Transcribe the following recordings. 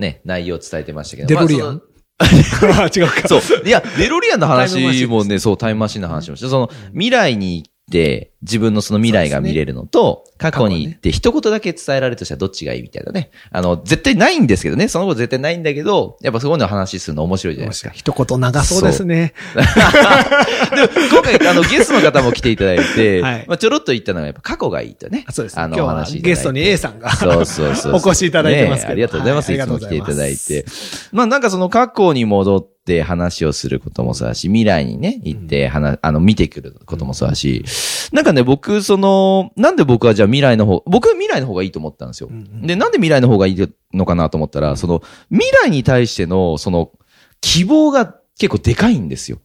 ね、内容を伝えてましたけど。デロリアン？まあ あ違うか。そう。いや、デロリアンの話もね、そう、タイムマシンの話もして、その、未来にて、自分のその未来が見れるのと、過去に行って、一言だけ伝えられるとしたらどっちがいいみたいなね。あの、絶対ないんですけどね、その後絶対ないんだけど、やっぱそういうの話するの面白いじゃないですか。一言長そうですね。でも今回、あの、ゲストの方も来ていただいて、はいまあ、ちょろっと言ったのはやっぱ過去がいいとね。そうです。あの、話ゲストに A さんがそうそうそう。お越しいただいてますねありがとうございます。はいい、つも来ていただいて。まあなんかその過去に戻って話をすることもそうだし、未来にね、行って話、あの、見てくることもそうだし、なんかね、僕、その、なんで僕はじゃあ未来の方、僕は未来の方がいいと思ったんですよ。で、なんで未来の方がいいのかなと思ったら、その、未来に対しての、その、希望が結構でかいんですよ。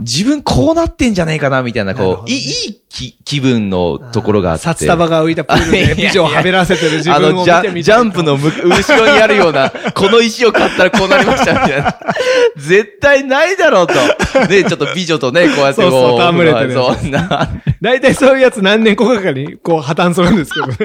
自分こうなってんじゃないかな、みたいな、こう、いい、気気分のところがあって。札束が浮いたプールで 美女をはべらせてる自あ分をの、ジャ見てみて。ジャンプのむ後ろにあるような、この石を買ったらこうなりましたみたいな。絶対ないだろうと。で、ちょっと美女とね、こうやってこう。そうそう戯れてるそんな。大体そういうやつ何年後かかにこう破綻するんですけどね。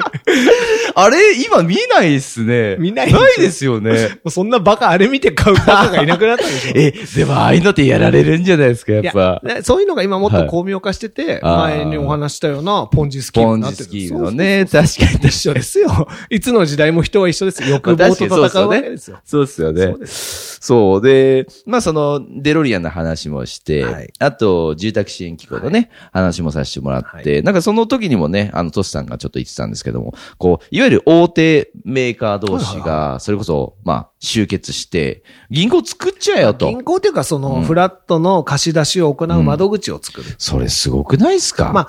あれ、今見ないっすね。見ないないですよね。そんなバカ、あれ見て買うバカがいなくなったでしょ。え、でもああいうのってやられるんじゃないですか、やっぱ。ねそういうのが今もっと巧妙化してて、前にお話したようなポンジスキーポムになってるンジスキームのね、確かに。一緒ですよ。いつの時代も人は一緒ですよ。欲望と戦うわけですよ。そうですよね。そうです。そう。で、まあその、デロリアンの話もして、はいあと、住宅支援機構のね、話もさせてもらって、はなんかその時にもね、あの、トシさんがちょっと言ってたんですけども、こう、いわゆる大手メーカー同士はいが、それこそ、まあ、集結して、銀行作っちゃえよと。銀行っていうか、その、うんフラットの貸し出しを行う窓口を作る。それすごくないですか？まあ、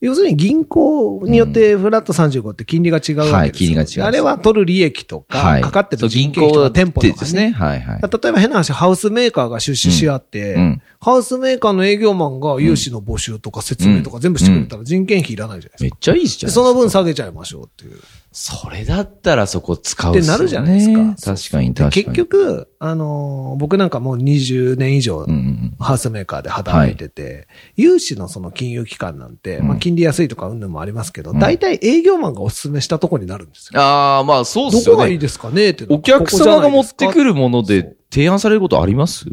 要するに銀行によってフラット35って金利が違うわけですよ。はい金利が違うあれは取る利益とか、はい。かかってる人件費とか店舗とかね。ですね。はいはい。例えば変な話、ハウスメーカーが出資し合って、うん。ハウスメーカーの営業マンが融資の募集とか説明とか全部してくれたら人件費いらないじゃないですか。めっちゃいいじゃん。でその分下げちゃいましょうっていう。それだったらそこ使うってなるじゃないですか確かにで確かに。結、局、あのー僕なんかもう20年以上ハウスメーカーで働いてて、融資のその金融機関なんて、うんまあ金利安いとかうんぬんもありますけど、うん。大体営業マンがお勧めしたとこになるんですよ。ああ、まあそうっすよね。どこがいい。ですかねってお客様が持ってくる。るもので提案されることあります？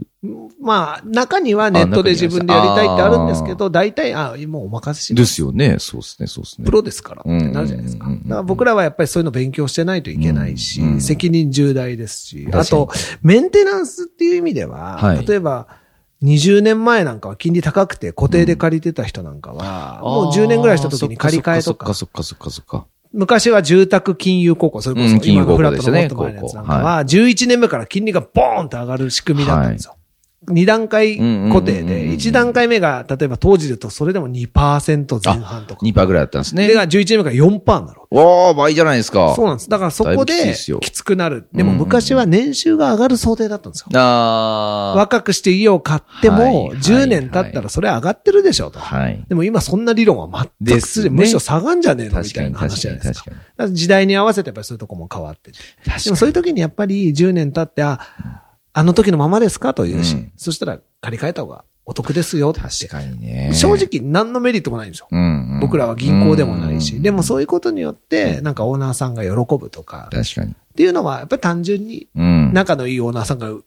まあ、中にはネットで自分でやりたいってあるんですけど、大体、あもうお任せしま。ですすよね。そうですね、そうですね。プロですからってなるじゃないですか。だから僕らはやっぱりそういうの勉強してないといけないし、責任重大ですし、あと、メンテナンスっていう意味では、はい例えば、20年前なんかは金利高くて固定で借りてた人なんかは、もう10年ぐらいした時に借り換えとか、そっかそっかそっかそっか。昔は住宅金融高校、それこそ今のフラットのもっと前のやつなんかは、11年目から金利がボーンって上がる仕組みだったんですよ。2段階固定で、うんうんうんうん1段階目が、例えば当時で言うとそれでも2%前半とか。2%ぐらいだったんですね。でが11年目から4%になる。わあ、倍じゃないですか。そうなんです。だからそこできつくなる。でもうん昔は年収が上がる想定だったんですよ。ああ。若くして家を買ってはいも、10年経ったらそれ上がってるでしょと。はい。でも今そんな理論は全くねむしろ下がんじゃねえのみたいな話じゃないですか。時代に合わせてやっぱりそういうとこも変わってて。でもそういう時にやっぱり10年経って、あ、あの時のままですか？というし、うんそしたら借り換えた方がお得ですよって。確かにね。正直何のメリットもないんですよ。うんうん、僕らは銀行でもないし。でもうそういうことによって、なんかオーナーさんが喜ぶとか、ん。確かに。っていうのはやっぱり単純にうん。仲のいいオーナーさんが喜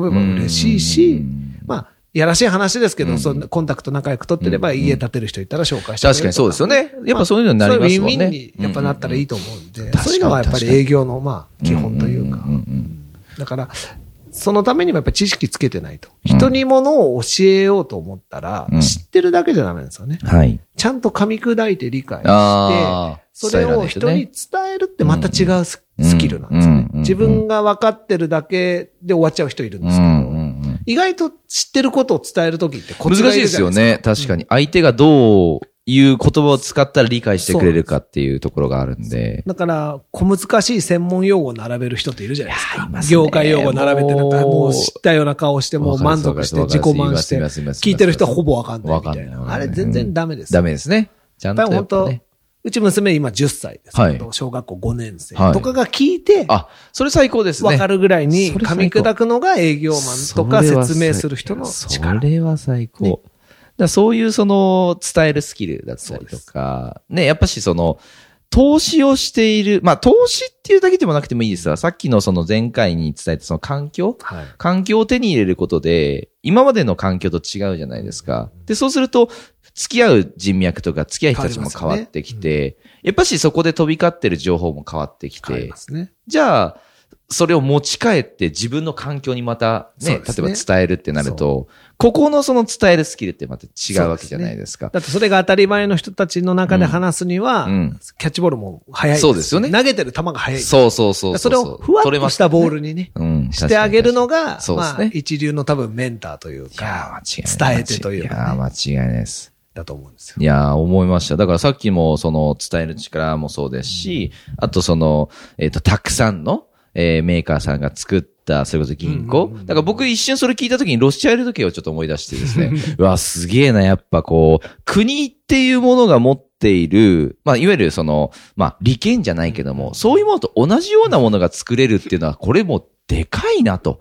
べば嬉しいし、まあ、やらしい話ですけど、うんそんなコンタクト仲良く取ってればうん家建てる人いたら紹介して確かにそうですよね。やっぱそういうのになりますもんね。そういうウィンウィンにやっぱなったらいいと思うんで、うんそういうのがやっぱり営業のまあ基本というかんんんうんだから、そのためにもやっぱり知識つけてないと。人にものを教えようと思ったらうん、知ってるだけじゃダメなんですよね。はい。ちゃんと噛み砕いて理解して、ああ。それを人に伝えるってまた違うススキルなんですよねうん。自分が分かってるだけで終わっちゃう人いるんですけど、うんうんうん意外と知ってることを伝えるときってコ難しいツがいるですよ。ね。確かに。相手がどういう言葉を使ったら理解してくれるかっていうところがあるんで。だから、小難しい専門用語を並べる人っているじゃないですか。すね業界用語を並べて、なんかももうう知ったような顔して、もう満足して、自己満して聞いてる人はほぼわかんないみたいなあれ全然ダメです。ダメですね。ちゃんとやっぱり本当。うち娘今10歳ですけど、はい小学校5年生はいとかが聞いて、あ、それ最高ですね。わかるぐらいに噛み砕くのが営業マンとか説明する人のそ力。れは最高。ねだそういうその伝えるスキルだったりとか、ね、やっぱしその、投資をしている、まあ投資っていうだけでもなくてもいいですが、さっきのその前回に伝えたその環境？はい。環境を手に入れることで、今までの環境と違うじゃないですか。で、そうすると、付き合う人脈とか付き合う人たちも変わってきて、やっぱしそこで飛び交ってる情報も変わってきてね。じゃあ、それを持ち帰って自分の環境にまたね、ね例えば伝えるってなると、ここのその伝えるスキルってまた違うわけじゃないですか。だってそれが当たり前の人たちの中で話すには、うんキャッチボールも早いそうですよね投げてる球が早い。そうそうそうそれをふわっとしたボールに、にね、うん、してあげるのが、まあ、一流の多分メンターといういやー、か、間違いない。伝えてといういやか、ね、ー、間違いないです。だと思うんですよ。いやー、思いました。だからさっきもその伝える力もそうですし、あとその、えっ、と、たくさんの、えーメーカーさんが作った、それこそ銀行。だから僕一瞬それ聞いた時にロスチャイルド系をちょっと思い出してですね、うわ、すげえな、やっぱこう、国っていうものが持っている、まあ、いわゆるその、まあ、利権じゃないけども、そういうものと同じようなものが作れるっていうのは、これもうでかいなと。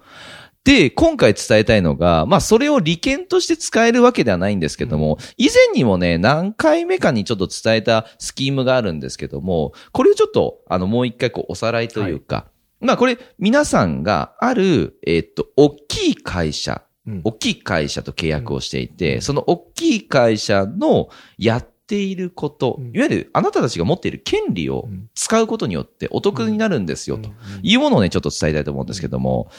で、今回伝えたいのが、まあ、それを利権として使えるわけではないんですけども、以前にもね、何回目かにちょっと伝えたスキームがあるんですけども、これをちょっと、あの、もう一回こう、おさらいというか、まあ、これ、皆さんがある、えっと、大きい会社、うん。大きい会社と契約をしていて、その大きい会社のやっていること、うん。いわゆるあなたたちが持っている権利をうん。使うことによってお得になるんですよ、とうん。いうものをね、ちょっと伝えたいと思うんですけども、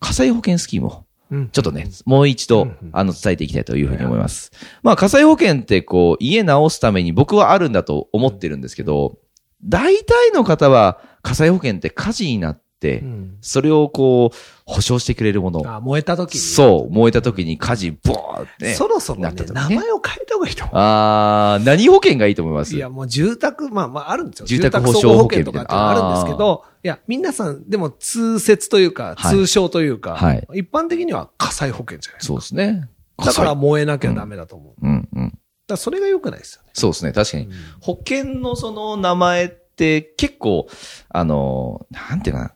火災保険スキームをうん。ちょっとね、もう一度あの、伝えていきたいというふうに思います。まあ、火災保険ってこう、家直すために僕はあるんだと思ってるんですけど、大体の方は火災保険って火事になってう、んそれをこう、保証してくれるもの。あ燃えた時に。そう、燃えた時に火事、ボーって。そろそろねね名前を変えた方がいいと思う。あー、何保険がいいと思います？いや、もう住宅、まあまああるんですよ。住宅保証保険とかってあるんですけど、いや、皆さん、でも通説というか、はい通称というか、はい一般的には火災保険じゃないですか。そうですね。だから燃えなきゃダメだと思う。だかうん、うん。らそれが良くないですよね。そうですね。確かに。保険のその名前って結構、あの、なんていうかな。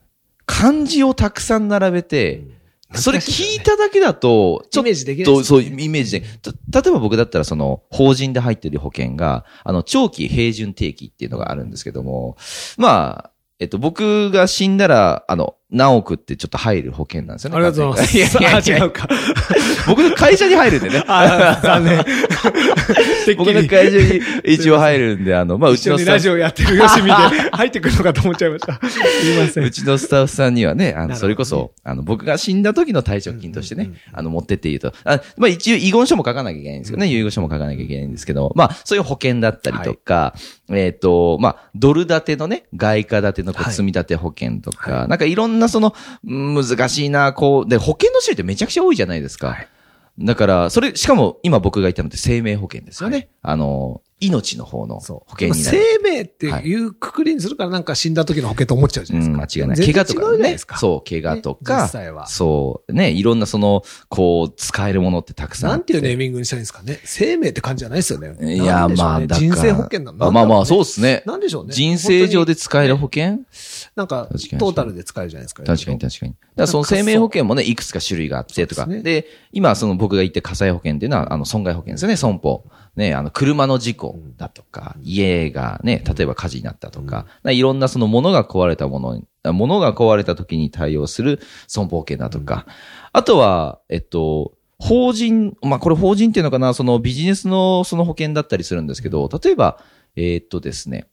漢字をたくさん並べて、それ聞いただけだと、ちょっイメージできそう、イメージで。た例えば僕だったら、その、法人で入ってる保険が、あの、長期平準定期っていうのがあるんですけども、まあ、えっと、僕が死んだら、あの、何億ってちょっと入る保険なんですよね。ありがとうございます。いやいやいやあ違うか。僕の会社に入るんでね。あ残念。僕の会社に一応入るんで、あの、まあ、うちのスタッフオやってるよしみで入ってくるのかと思っちゃいました。すいませんう。ちのスタッフさんにはね、あの、それこそ、あの、僕が死んだ時の退職金としてねあの、持ってって言うと、あまあ一応遺言書も書かなきゃいけないんですよね。遺言書も書かなきゃいけないんですけど、まあ、そういう保険だったりとか、えっと、まあ、ドル建てのね、外貨建ての積み立て保険とか、はなんかいろんなその、うん難しいな、こう、で、保険の種類ってめちゃくちゃ多いじゃないですか。はいだから、それ、しかも今僕が言ったのって生命保険ですよね。あの、命の方の保。険になる。生命っていうくくりにするからなんか死んだ時の保険と思っちゃうじゃないですか。うん、間違いない。怪我とかね違う。か。そう、怪我とねか、実際はそう、ね、いろんなその、こう、使えるものってたくさん。なんていうネーミングにしたらいいんですかね。生命って感じじゃないですよね。いや、ねまあ、だから。人生保険なんだ。あまあまあ、そうですね。なんでしょうね。人生上で。で使える保険？なんか、トータルで使えるじゃないですか。確かに確かに。だからその生命保険もね、いくつか種類があってとか。で今その僕が言って火災保険っていうのは、あの、損害保険ですよね、損保。ね、あの、車の事故だとか、家がね、例えば火事になったとか、いろんなその物が壊れたものに、物が壊れた時に対応する損保保険だとか、あとは、えっと、法人、まあ、これ法人っていうのかな、そのビジネスのその保険だったりするんですけど、例えば、えっとですね、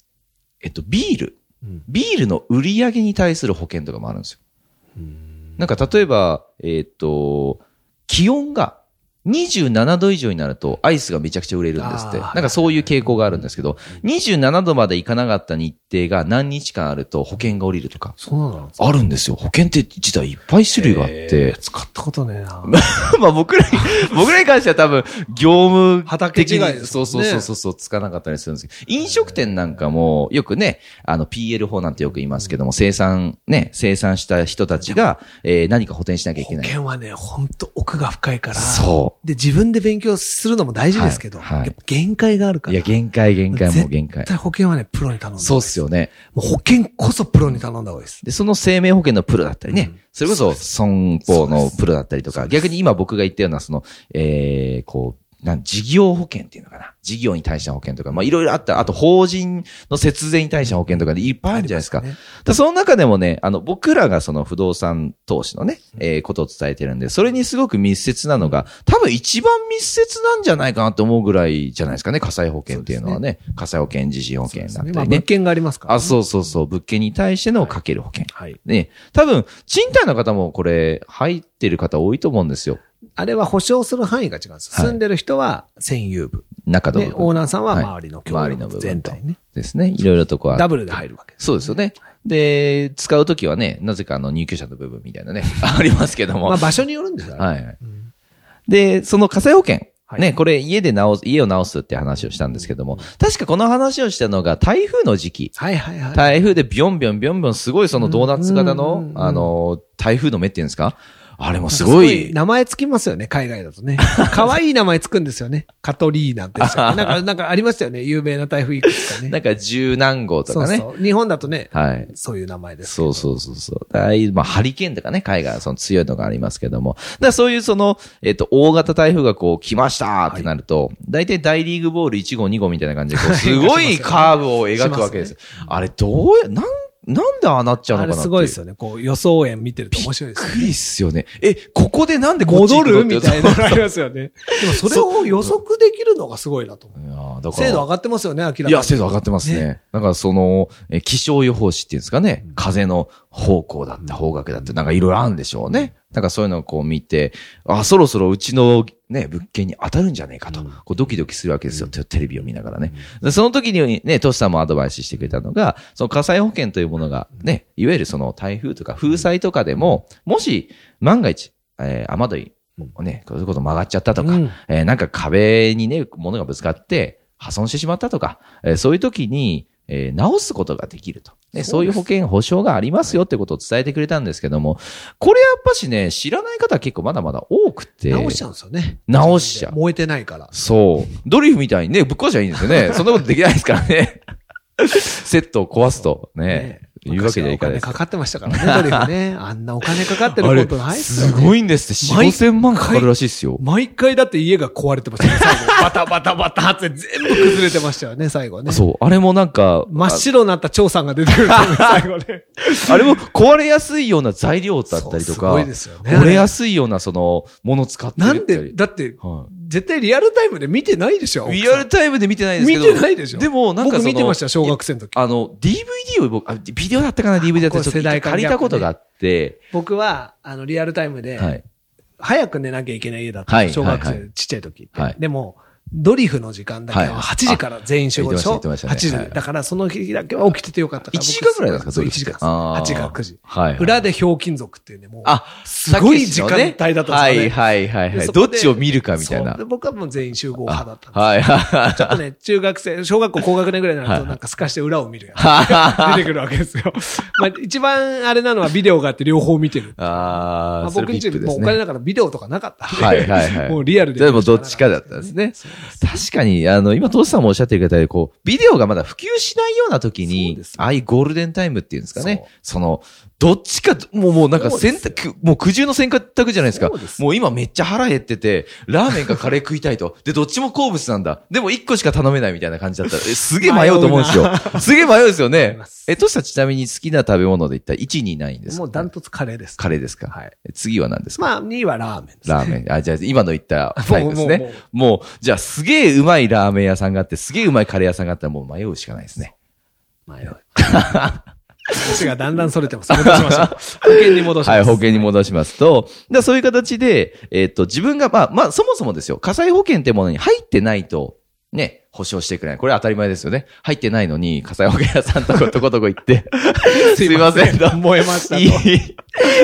えっと、ビール。うん。ビールの売り上げに対する保険とかもあるんですよ。なんか例えば、えっ、と、気温が27度以上になるとアイスがめちゃくちゃ売れるんですって。なんかそういう傾向があるんですけど、27度まで行かなかった日程が何日間あると保険が降りるとか。そうなんですかあるんですよ。保険って実はいっぱい種類があって。えー使ったことねえな。まあ僕らに、僕らに関しては多分、業務的に、そうそうそうそう、つかなかったりするんですけど、飲食店なんかも、よくね、あの PL 法なんてよく言いますけども、生産、ね、生産した人たちが、えー何か補填しなきゃいけ保ない。険はね、ほんと奥が深いから。そで、自分で勉強するのも大事ですけど、はいはいやっぱ限界があるかう。ら。いや、限界、限界、もう限界絶。対保険はね、プロに頼んだ。そうっすよね。もう保険こそプロに頼んだ方がいいです。で、その生命保険のプロだったりね、うんそれこそ損保のプロだったりとか、逆に今僕が言ったような、その、えー、こう、なん、事業保険っていうのかな。事業に対しての保険とか、まあいろいろあった。あと法人の節税に対しての保険とかでいっぱいあるじゃないですか。すよねでその中でもね、あの、僕らがその不動産投資のね、えーことを伝えてるんで、それにすごく密接なのが、多分一番密接なんじゃないかなと思うぐらいじゃないですかね、火災保険っていうのはね。火災保険、地震保険だったりまあ、ね。物件がありますから、あ、そうそうそう、物件に対してのかける保険。はい。ね、多分、賃貸の方もこれ、入ってる方多いと思うんですよ。あれは保証する範囲が違うんです。はい住んでる人は占有部。中の部で、オー分ナーさんははい周りの共有周りの部分と全体ね。ですね。いろいろとこうあダブルで入るわけです。そうですよね。で、使うときはね、なぜかあの入居者の部分みたいなね、ありますけども。まあ場所によるんですよね。はいで、その火災保険。はいね、これ家で直す、家を直すって話をしたんですけども、確かこの話をしたのが台風の時期。はいはいはい。台風でビョンビョンビョンビョンすごいそのドーナツ型うんのあの、台風の目っていうんですか？あれもすごい、名前つきますよね、海外だとね。可愛い名前つくんですよね。カトリーナってね。なんか、なんかありましたよね。有名な台風いくつかね。なんか十何号とかね。そうそう。日本だとね、はい。そういう名前です。そうそうそうそう。大まあ、ハリケーンとかね、海外はその強いのがありますけども。だからそういうその、えっ、と、大型台風がこう来ましたってなると、大体大リーグボール1号2号みたいな感じで、こう、すごいカーブを描くわけです。あれ、どうや、なん、なんでああなっちゃうのかなって。すごいですよね。こう、予想円見てると面白いですよね。びっくりっすよね。え、ここでなんでこっち戻るみたいなのありますよね。でもそれを予測できるのがすごいなと思う。いやーだから精度上がってますよね、明らかに。いや、精度上がってますね。だからその、え気象予報士っていうんですかね、風の方向だって方角だって、なんかいろいろあるんでしょうね。だからそういうのをこう見て、あ、そろそろうちのね、物件に当たるんじゃねえかと、こうドキドキするわけですよ、テテレビを見ながらね。でその時にね、トシさんもアドバイスしてくれたのが、その火災保険というものがね、いわゆるその台風とか風災とかでも、もし万が一、えー雨どい、ね、そういうこと曲がっちゃったとか、うん。えーなんか壁にね、物がぶつかって破損してしまったとか、えーそういう時に、えー直すことができると。ね、そういう保険、保証がありますよってことを伝えてくれたんですけども、これやっぱしね、知らない方は結構まだまだ多くて。直しちゃうんですよね。直しちゃう燃えてないから。そう。ドリフみたいにね、ぶっ壊しちゃいいんですよね。そんなことできないですからね。セットを壊すとね、いうわけにはいかないですお金かかってましたからね、ドリフね。あんなお金かかってることないっすよすね。ごいんですって、4、毎5千万かかるらしいですよ。毎回だって家が壊れてましたね、最後。バタバタバタって全部崩れてましたよね、最後ね。そう。あれもなんか、真っ白になった張さんが出てくるね、最後ね。あれも壊れやすいような材料だったりとか、すごいですよね折れやすいようなその、もの使ってるなんで、だって、は絶対リアルタイムで見てないでしょい。リアルタイムで見てないですけ見ど。てないでしょでも、なんか僕見てました、小学生の時。あの、DVD を僕、あビデオだったかな、DVD だったかちょっと借りたことがあって、僕は、あの、リアルタイムで、はい。早く寝なきゃいけない家だった。はい小学はいは生、ちっちゃい時って。はいでも、ドリフの時間だけははい8時から全員集合でしょ？言ってました ?8 時だからその日だけは起きててよかったから。1時間ぐらいですかそう、1ドリフって？時間です。あー8時から9時。はい。裏でひょうきん族っていうね、もう。あ、すごい時間帯だったんですよねはいはいはいはい。どっちを見るかみたいな。僕はもう全員集合派だったんです。はいはいちょっとね、中学生、小学校高学年ぐらいになると、はいなんか透かして裏を見るやはつ。出てくるわけですよ。まあ、一番あれなのはビデオがあって両方見てる。あまあ、あ、それ僕んちも。うお金だからビデオとかなかったんで。はいはいはい。もうリアルで。でもどっちかだったんですね。確かに、あの、今、トシさんもおっしゃってる方で、こう、ビデオがまだ普及しないような時にです、ああいうゴールデンタイムっていうんですかね。その、どっちか、もうもうなんか選択、もう苦渋の選択じゃないですか。もう今めっちゃ腹減ってて、ラーメンかカレー食いたいと。で、どっちも好物なんだ。でも一個しか頼めないみたいな感じだったら、えすげえ迷うと思うんですよ。すげえ迷うんですよね。え、トシさんちなみに好きな食べ物で言ったら1、2ないんですか？もうダントツカレーです。カレーですか？はい。次は何ですか？まあ、2位はラーメンです、ね。ラーメン。あ、じゃあ今の言ったタイプですもうもね。もう、じゃあすげえうまいラーメン屋さんがあって、すげえうまいカレー屋さんがあったらもう迷うしかないですね。迷う。話がだんだんそれてます。戻しましょう。保険に戻します。はい、保険に戻しますと、でそういう形で、えっ、と、自分が、まあ、まあ、そもそもですよ、火災保険ってものに入ってないと、ね、保証してくれない。これ当たり前ですよね。入ってないのに、火災保険屋さんとことことこ行って、すいません、と燃えましたと。家、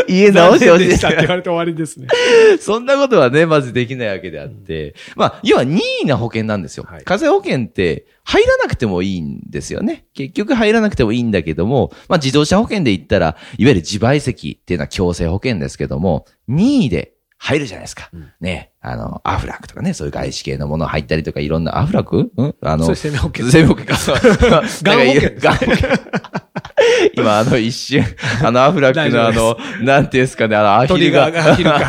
家直してほしいしたって言われて終わりですね。そんなことはね、まずできないわけであって、まあ、要は任意な保険なんですよ。はい火災保険って入らなくてもいいんですよね。結局入らなくてもいいんだけども、まあ、自動車保険で言ったら、いわゆる自賠責っていうのは強制保険ですけども、任意で入るじゃないですか。うんね。あの、アフラックとかね、そういう外資系のもの入ったりとか、いろんな、アフラック？うん？あの、生命保険。生命保険か。そうがん保険ですがん保険。今、あの、一瞬、あの、アフラックのあの、なんていうんですかね、あの、アヒルが。アヒルが。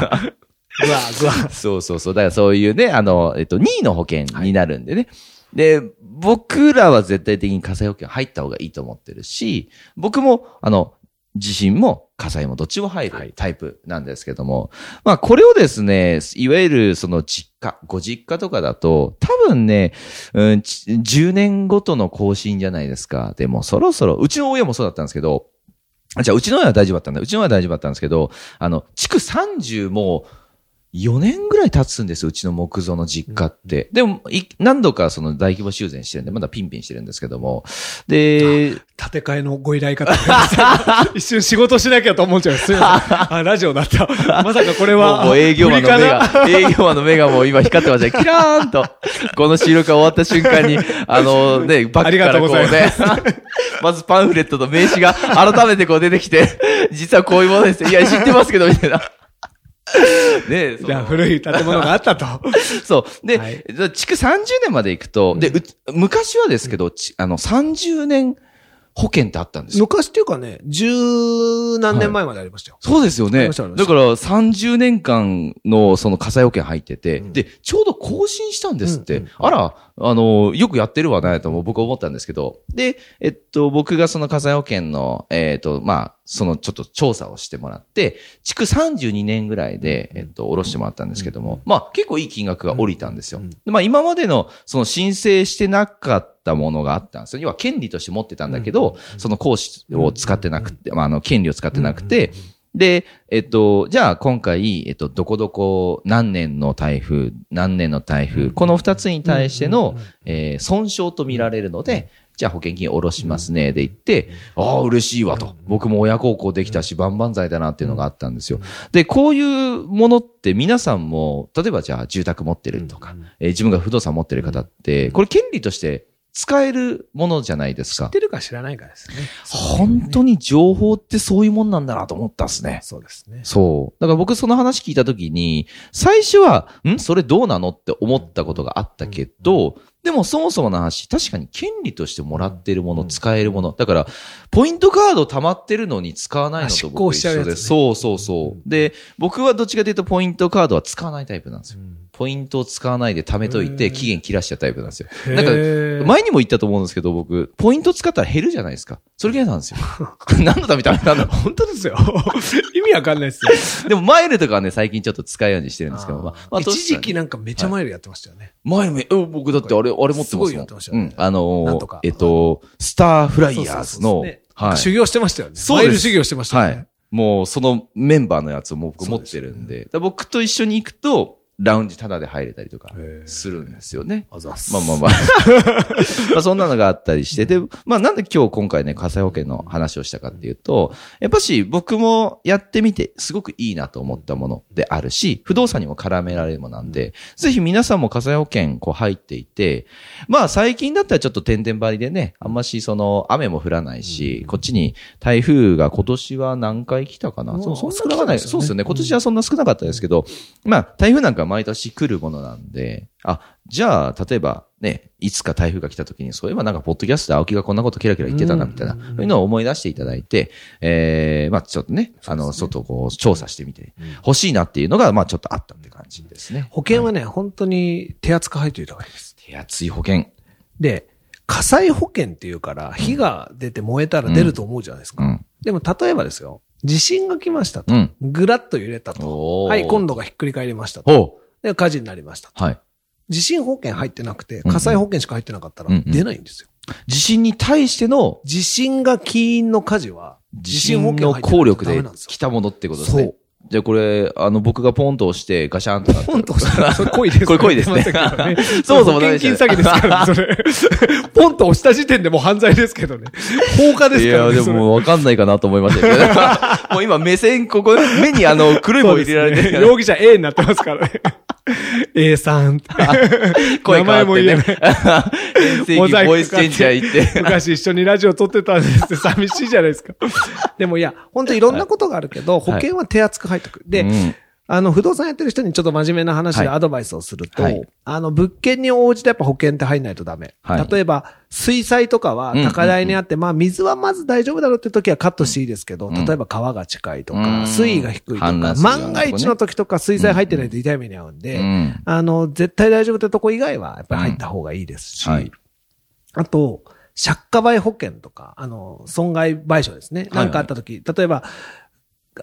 ぐわぐわ。そうそうそう。だからそういうね、あの、えっと、任意の保険になるんでね。で、僕らは絶対的に火災保険入った方がいいと思ってるし、僕も、あの、地震も火災もどっちも入るタイプなんですけども、まあこれをですね、いわゆるその実家、ご実家とかだと、多分ね、うん、ち10年ごとの更新じゃないですか。でもそろそろ、うちの親もそうだったんですけど、あじゃあうちの親は大丈夫だったんだ。うちの親は大丈夫だったんですけど、あの、築30も4年ぐらい経つんですよ、うちの木造の実家って。でも、い何度かその大規模修繕してるんで、まだピンピンしてるんですけども。で、建て替えのご依頼方。一瞬仕事しなきゃと思っちゃう。すいません。あ、ラジオだった。まさかこれもうは。もう営業マンの目が、営業マンの目がもう今光ってましたね。キラーンと。この収録が終わった瞬間に、あのね、バックからこうね、まずパンフレットと名刺が改めてこう出てきて、実はこういうものですよ。いや、知ってますけど、みたいな。ねじゃあ古い建物があったと。そう。で、はい築30年まで行くと、で、う昔はですけど、ちあの、30年保険ってあったんですよ。昔っていうかね、十何年前までありましたよ。そうですよね。だから30年間のその火災保険入ってて、うんで、ちょうど更新したんですって。うんうんあら、あの、よくやってるわね、とも僕は思ったんですけど。で、えっと、僕がその火災保険の、えっと、まあ、そのちょっと調査をしてもらって、築32年ぐらいで、えっと、下ろしてもらったんですけども、まあ、結構いい金額が降りたんですよ。まあ、今までの、その申請してなかったものがあったんですよ。要は権利として持ってたんだけど、その講師を使ってなくて、まあ、あの、権利を使ってなくて、で、えっと、じゃあ今回、えっと、どこどこ何年の台風、何年の台風、この二つに対しての、えー損傷と見られるので、じゃあ保険金下ろしますね、で言って、ああ、嬉しいわと。僕も親孝行できたし、万々歳だなっていうのがあったんですよ。で、こういうものって皆さんも、例えばじゃあ住宅持ってるとか、えー自分が不動産持ってる方って、これ権利として使えるものじゃないですか知っ。てるか知らないかですね。本当に情報ってそういうもんなんだなと思ったっすね。そうですね。そう。だから僕その話聞いたときに、最初は、ん？それどうなのって思ったことがあったけど、でもそもそもの話、確かに権利としてもらってるもの、うん使えるもの。だから、ポイントカード溜まってるのに使わないのと僕一緒で。しちゃうねそうそうそう。で、僕はどっちかというとポイントカードは使わないタイプなんですよ。ポイントを使わないで貯めといて、期限切らしちゃうタイプなんですよ。なんか、前にも言ったと思うんですけど、僕、ポイント使ったら減るじゃないですか。それが嫌なんですよ。何のために貯めたんだろう本当ですよ。意味わかんないですよ。でも、マイルとかはね、最近ちょっと使うようにしてるんですけど、まあ、まあ、一時期なんかめちゃマイルやってましたよね。マイルめ、うん僕だってあれ、あれ持ってますもん。すごってましたうん。あのえっと、スターフライヤーズのはい。修行してましたよね。マイル修行してましたよね。はい。もう、そのメンバーのやつを僕持ってるんで、僕と一緒に行くと、ラウンジタダで入れたりとかするんですよね。あざまあまあまあ。まあそんなのがあったりして、で、まあなんで今日今回ね、火災保険の話をしたかっていうと、やっぱし僕もやってみてすごくいいなと思ったものであるし、不動産にも絡められるものなんで、ぜひ皆さんも火災保険こう入っていて、まあ最近だったらちょっと点々張りでね、あんましその雨も降らないし、こっちに台風が今年は何回来たかな、うんそうそんな少な来ないそうですよね。今年はそんな少なかったですけど、まあ台風なんか毎年来るものなんで、あ、じゃあ、例えばね、いつか台風が来た時に、そういえばなんか、ポッドキャストで青木がこんなことキラキラ言ってたな、みたいな、うんそういうのを思い出していただいて、えー、まあちょっとね、あの、外をこう、調査してみて、欲しいなっていうのが、まあちょっとあったって感じですね。保険はね、本当に手厚く入っておいた方がいいです。手厚い保険。で、火災保険っていうから、火が出て燃えたら出ると思うじゃないですか。うん。でも、例えばですよ、地震が来ましたと。うん。ぐらっと揺れたと。はい、今度がひっくり返りましたと。ほで、火事になりました。はい。地震保険入ってなくて、うん火災保険しか入ってなかったらうんうん出ないんですよ。地震に対しての地震が起因の火事は、地震の効力で来たものってことですね。じゃあこれ、あの、僕がポンと押して、ガシャンとな。ポンと押したら、それ恋です、これ恋ですね そもそも保険金詐欺ですからね、それ。ポンと押した時点でもう犯罪ですけどね。放火ですいや、からね。でもわかんないかなと思いましたけど、もう今目線、ここ、目にあの、黒いもの入れられてるから、容疑者 A になってますからね。A さん。声変わってね。名 遠征機ボイスチェンジャー行って。昔一緒にラジオ撮ってたんですって 寂しいじゃないですか。でもいや、本当いろんなことがあるけど、保険は手厚く入ってくる。で、うんあの、不動産やってる人にちょっと真面目な話ではい。アドバイスをすると、はい。あの、物件に応じてやっぱ保険って入んないとダメ。はい。例えば、水災とかは高台にあって、まあ水はまず大丈夫だろうって時はカットしていいですけど、ん。例えば川が近いとか、うん。水位が低いとか、ね。万が一の時とか水災入ってないと痛い目に遭うんで、うん。あの、絶対大丈夫ってとこ以外はやっぱり入った方がいいですし、うんはい。あと、借家売保険とか、あの、損害賠償ですね。はい。なんかあった時、例えば、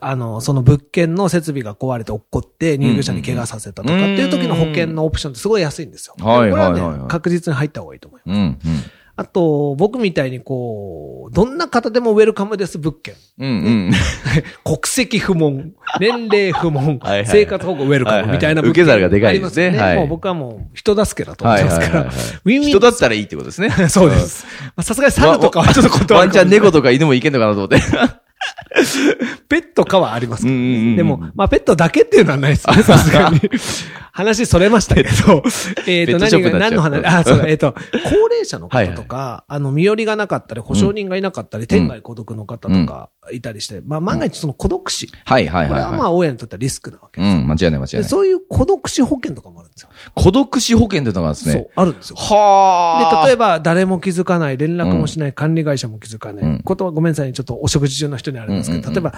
あの、その物件の設備が壊れて落っこって入居者に怪我させたとかっていう時の保険のオプションってすごい安いんですよ。はいこれはね、確実に入った方がいいと思います。うん、うん。あと、僕みたいにこう、どんな方でもウェルカムです物件。うん、うん。国籍不問、年齢不問はいはい、生活保護ウェルカムみたいな物件はいはい受け皿がでかいですねありますよはいもう僕はもう人助けだと思ってますから。はいはいはいはいウィンウィン人だったらいいってことですね。そうです。まあさすがに猿とかはちょっと断るワンちゃん猫とか犬もいけんのかなと思って。ペットかはありますけど、うんうんうんうんでも、まあ、ペットだけっていうのはないですね、さすがに。話それましたけど、えっと、何が、何の話、あ、そうだ、えっと、高齢者の方とか、あの、身寄りがなかったり、保証人がいなかったり、天涯孤独の方とかいたりして、まあ、万が一その孤独死。はいはいはい、これはまあ、は大家にとってはリスクなわけい。ですよ。うん、間違いない間違いでない。そういう孤独死保険とかもあるんですよ。孤独死保険っていうのがあるんですね。そう、あるんですよ。はあ。で、例えば、誰も気づかない、連絡もしない、管理会社も気づかない。うんことはごめんなさいね、ちょっとお食事中の人にあるんですけど、例えば、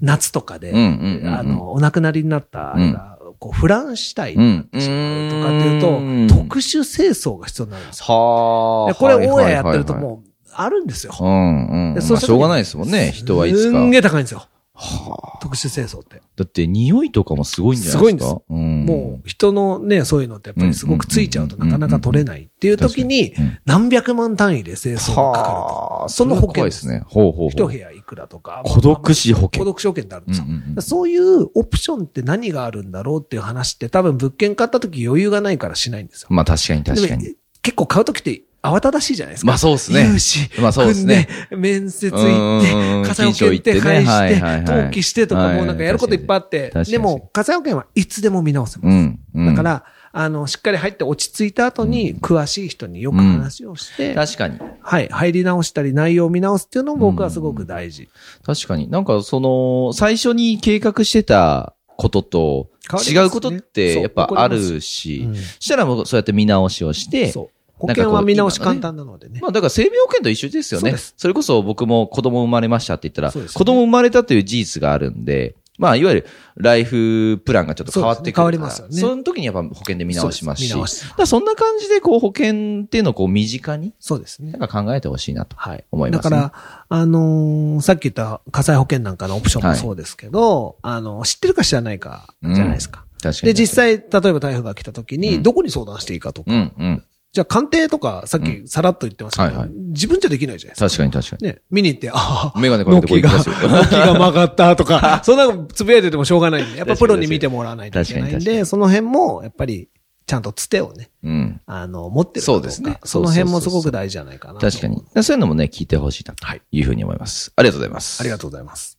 夏とかで、あの、お亡くなりになった、あれが、こう、フランしたいとうん。かっていうと、特殊清掃が必要になるんですよ。はこれ、大家やってるとう。もう、あるんですよ。うんうん。でまあしょうがないですもんね。人はいつか。すんげえ高いんですよ。はあ。特殊清掃って。だって匂いとかもすごいんじゃないですか？すごうん。もう、人のね、そういうのってやっぱりすごくついちゃうとなかなか取れないっていう時にうん、何百万単位で清掃がかかると。はあ。その保険それは怖いですね。ほうほう。一部屋いくらとか。孤独死保険孤独死保険ってあるんですよ。うんうんうんそういうオプションって何があるんだろうっていう話って多分物件買った時余裕がないからしないんですよ。まあ確かに確かに。結構買う時って慌ただしいじゃないですか。まあそうですね融資。まあそうですね面接行って、火災保険って返金賞行ってねして、登記してとかもうなんかやることいっぱいあってでも火災保険はいつでも見直せます。だか、ら、あの、しっかり入って落ち着いた後に、詳しい人によく話をして、確かに。はい、入り直したり内容を見直すっていうのも僕はすごく大事。確かに。なんかその、最初に計画してたことと違うことってやっぱあるし、うんそしたらもうそうやって見直しをして、そう。保険は見直し簡単なのでね。まあだから生命保険と一緒ですよね。そそれこそ僕も子供生まれましたって言ったら、ね子供生まれたという事実があるんで、まあいわゆるライフプランがちょっと変わってくるね変わりますよねその時にやっぱ保険で見直しますし、す見直しだそんな感じでこう保険っていうのをこう身近にそうですね。なんか考えてほしいなとはい。思います、ね。だから、あのーさっき言った火災保険なんかのオプションもそうですけど、あの、知ってるか知らないかじゃないですか。確かに。で、実際、例えば台風が来た時に、うんどこに相談していいかとか、うん、うん。じゃあ鑑定とか、さっきさらっと言ってましたけど、自分じゃできないじゃないですか。確かに確かに。ね、見に行って、ああ、メガネかけてこれ軒が、行きますよ軒が曲がったとか、そんなのつぶやいててもしょうがないんで、やっぱプロに見てもらわないといけないんで、その辺も、やっぱり、ちゃんとつてをね、うん。あの、持ってるそうですねその辺もすごく大事じゃないかなと確かに。そういうのもね、聞いてほしいな、とはいいうふうに思います。ありがとうございます。ありがとうございます。